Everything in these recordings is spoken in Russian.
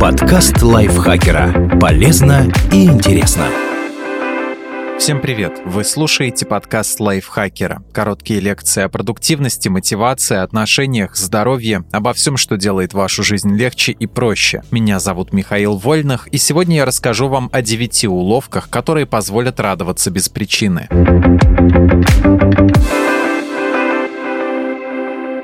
Подкаст лайфхакера. Полезно и интересно. Всем привет! Вы слушаете подкаст лайфхакера. Короткие лекции о продуктивности, мотивации, отношениях, здоровье, обо всем, что делает вашу жизнь легче и проще. Меня зовут Михаил Вольных, и сегодня я расскажу вам о девяти уловках, которые позволят радоваться без причины.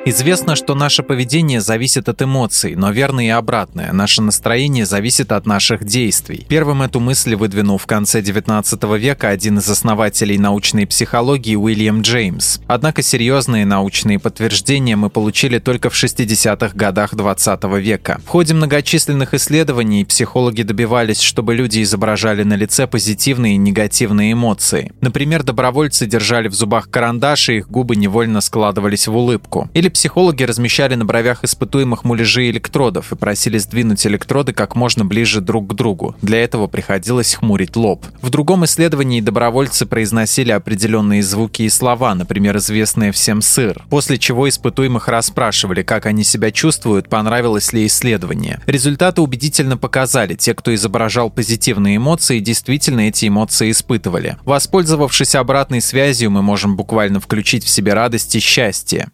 Известно, что наше поведение зависит от эмоций, но верно и обратное. Наше настроение зависит от наших действий. Первым эту мысль выдвинул в конце 19 века один из основателей научной психологии Уильям Джеймс. Однако серьезные научные подтверждения мы получили только в 60-х годах 20 века. В ходе многочисленных исследований психологи добивались, чтобы люди изображали на лице позитивные и негативные эмоции. Например, добровольцы держали в зубах карандаш, и их губы невольно складывались в улыбку. Или психологи размещали на бровях испытуемых муляжи электродов и просили сдвинуть электроды как можно ближе друг к другу. Для этого приходилось хмурить лоб. В другом исследовании добровольцы произносили определенные звуки и слова, например, известные всем «сыр», после чего испытуемых расспрашивали, как они себя чувствуют, понравилось ли исследование. Результаты убедительно показали, те, кто изображал позитивные эмоции, действительно эти эмоции испытывали. Воспользовавшись обратной связью, мы можем буквально включить в себе радость и счастье.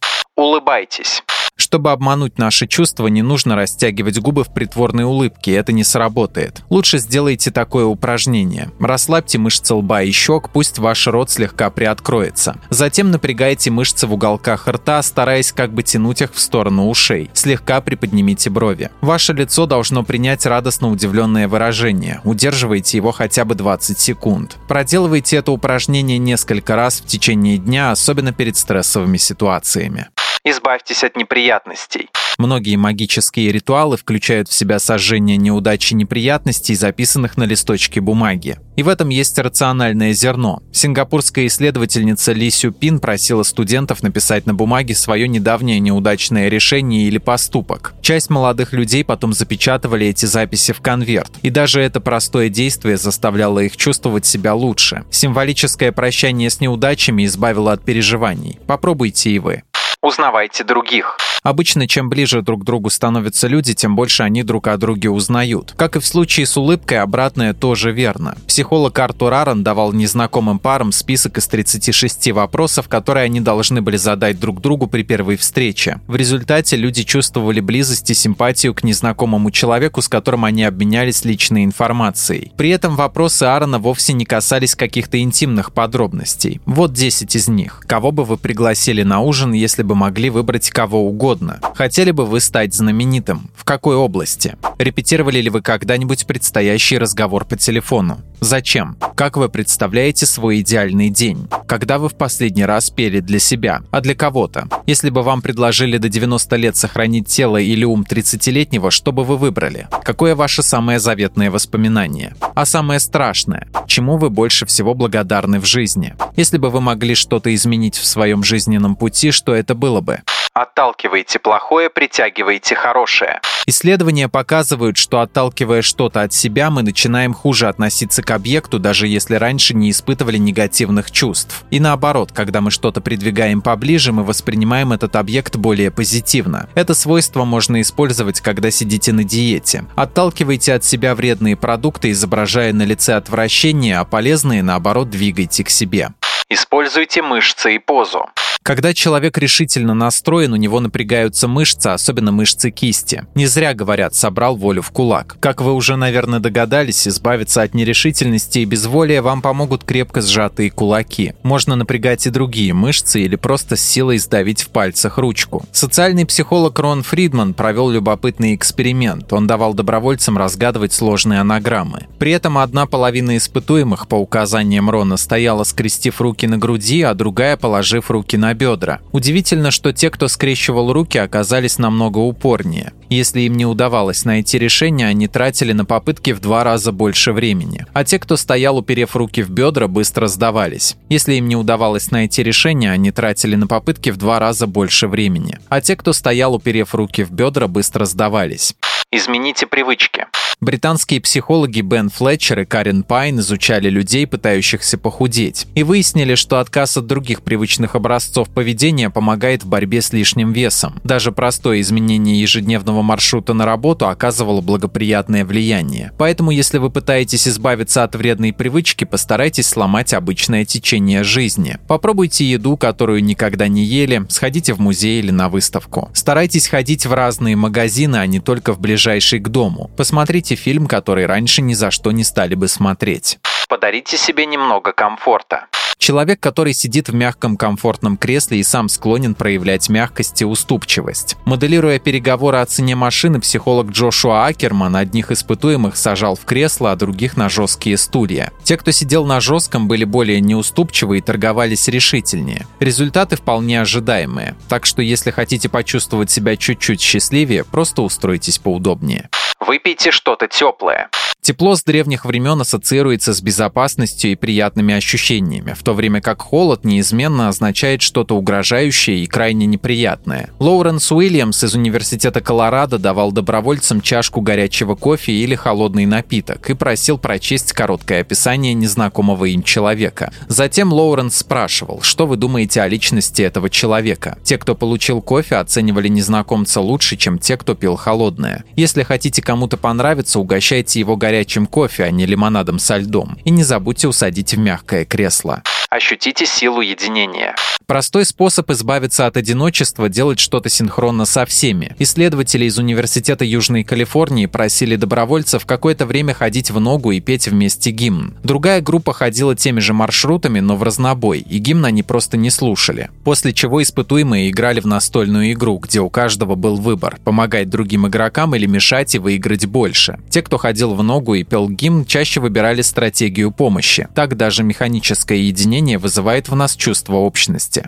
Улыбайтесь. Чтобы обмануть наши чувства, не нужно растягивать губы в притворной улыбке, это не сработает. Лучше сделайте такое упражнение. Расслабьте мышцы лба и щек, пусть ваш рот слегка приоткроется. Затем напрягайте мышцы в уголках рта, стараясь как бы тянуть их в сторону ушей. Слегка приподнимите брови. Ваше лицо должно принять радостно удивленное выражение. Удерживайте его хотя бы 20 секунд. Проделывайте это упражнение несколько раз в течение дня, особенно перед стрессовыми ситуациями. Избавьтесь от неприятностей. Многие магические ритуалы включают в себя сожжение неудач и неприятностей, записанных на листочке бумаги. И в этом есть рациональное зерно. Сингапурская исследовательница Ли Сюпин просила студентов написать на бумаге свое недавнее неудачное решение или поступок. Часть молодых людей потом запечатывали эти записи в конверт. И даже это простое действие заставляло их чувствовать себя лучше. Символическое прощание с неудачами избавило от переживаний. Попробуйте и вы. Узнавайте других. Обычно, чем ближе друг к другу становятся люди, тем больше они друг о друге узнают. Как и в случае с улыбкой, обратное тоже верно. Психолог Артур Арон давал незнакомым парам список из 36 вопросов, которые они должны были задать друг другу при первой встрече. В результате люди чувствовали близость и симпатию к незнакомому человеку, с которым они обменялись личной информацией. При этом вопросы Аарона вовсе не касались каких-то интимных подробностей. Вот 10 из них. Кого бы вы пригласили на ужин, если бы могли выбрать кого угодно? Угодно. Хотели бы вы стать знаменитым? В какой области? Репетировали ли вы когда-нибудь предстоящий разговор по телефону? Зачем? Как вы представляете свой идеальный день? Когда вы в последний раз пели для себя, а для кого-то? Если бы вам предложили до 90 лет сохранить тело или ум 30-летнего, что бы вы выбрали? Какое ваше самое заветное воспоминание? А самое страшное? Чему вы больше всего благодарны в жизни? Если бы вы могли что-то изменить в своем жизненном пути, что это было бы? Отталкивайте плохое, притягивайте хорошее. Исследования показывают, что отталкивая что-то от себя, мы начинаем хуже относиться к объекту, даже если раньше не испытывали негативных чувств. И наоборот, когда мы что-то придвигаем поближе, мы воспринимаем этот объект более позитивно. Это свойство можно использовать, когда сидите на диете. Отталкивайте от себя вредные продукты, изображая на лице отвращение, а полезные, наоборот, двигайте к себе. Используйте мышцы и позу. Когда человек решительно настроен, у него напрягаются мышцы, особенно мышцы кисти. Не зря говорят «собрал волю в кулак». Как вы уже, наверное, догадались, избавиться от нерешительности и безволия вам помогут крепко сжатые кулаки. Можно напрягать и другие мышцы или просто с силой сдавить в пальцах ручку. Социальный психолог Рон Фридман провел любопытный эксперимент. Он давал добровольцам разгадывать сложные анаграммы. При этом одна половина испытуемых, по указаниям Рона, стояла скрестив руки на груди, а другая положив руки на бедра. Удивительно, что те, кто скрещивал руки, оказались намного упорнее. Если им не удавалось найти решение, они тратили на попытки в два раза больше времени. А те, кто стоял, уперев руки в бедра, быстро сдавались. Если им не удавалось найти решение, они тратили на попытки в два раза больше времени. А те, кто стоял, уперев руки в бедра, быстро сдавались. Измените привычки. Британские психологи Бен Флетчер и Карен Пайн изучали людей, пытающихся похудеть, и выяснили, что отказ от других привычных образцов поведения помогает в борьбе с лишним весом. Даже простое изменение ежедневного маршрута на работу оказывало благоприятное влияние. Поэтому, если вы пытаетесь избавиться от вредной привычки, постарайтесь сломать обычное течение жизни. Попробуйте еду, которую никогда не ели, сходите в музей или на выставку. Старайтесь ходить в разные магазины, а не только в ближайший к дому. Посмотрите фильм, который раньше ни за что не стали бы смотреть. Подарите себе немного комфорта. Человек, который сидит в мягком комфортном кресле и сам склонен проявлять мягкость и уступчивость. Моделируя переговоры о цене машины, психолог Джошуа Акерман одних испытуемых сажал в кресло, а других на жесткие стулья. Те, кто сидел на жестком, были более неуступчивы и торговались решительнее. Результаты вполне ожидаемые. Так что если хотите почувствовать себя чуть-чуть счастливее, просто устройтесь поудобнее. Выпейте что-то теплое. Тепло с древних времен ассоциируется с безопасностью и приятными ощущениями, в то время как холод неизменно означает что-то угрожающее и крайне неприятное. Лоуренс Уильямс из Университета Колорадо давал добровольцам чашку горячего кофе или холодный напиток и просил прочесть короткое описание незнакомого им человека. Затем Лоуренс спрашивал, что вы думаете о личности этого человека. Те, кто получил кофе, оценивали незнакомца лучше, чем те, кто пил холодное. Если хотите кому-то понравиться, угощайте его горячим горячим кофе, а не лимонадом со льдом. И не забудьте усадить в мягкое кресло. Ощутите силу единения. Простой способ избавиться от одиночества – делать что-то синхронно со всеми. Исследователи из Университета Южной Калифорнии просили добровольцев какое-то время ходить в ногу и петь вместе гимн. Другая группа ходила теми же маршрутами, но в разнобой, и гимн они просто не слушали. После чего испытуемые играли в настольную игру, где у каждого был выбор – помогать другим игрокам или мешать и выиграть больше. Те, кто ходил в ногу и пел гимн, чаще выбирали стратегию помощи. Так даже механическое единение вызывает в нас чувство общности.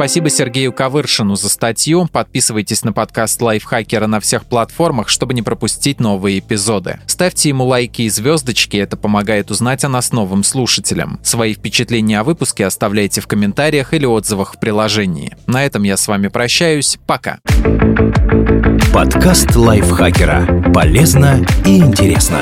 Спасибо Сергею Ковыршину за статью. Подписывайтесь на подкаст Лайфхакера на всех платформах, чтобы не пропустить новые эпизоды. Ставьте ему лайки и звездочки, это помогает узнать о нас новым слушателям. Свои впечатления о выпуске оставляйте в комментариях или отзывах в приложении. На этом я с вами прощаюсь. Пока. Подкаст Лайфхакера. Полезно и интересно.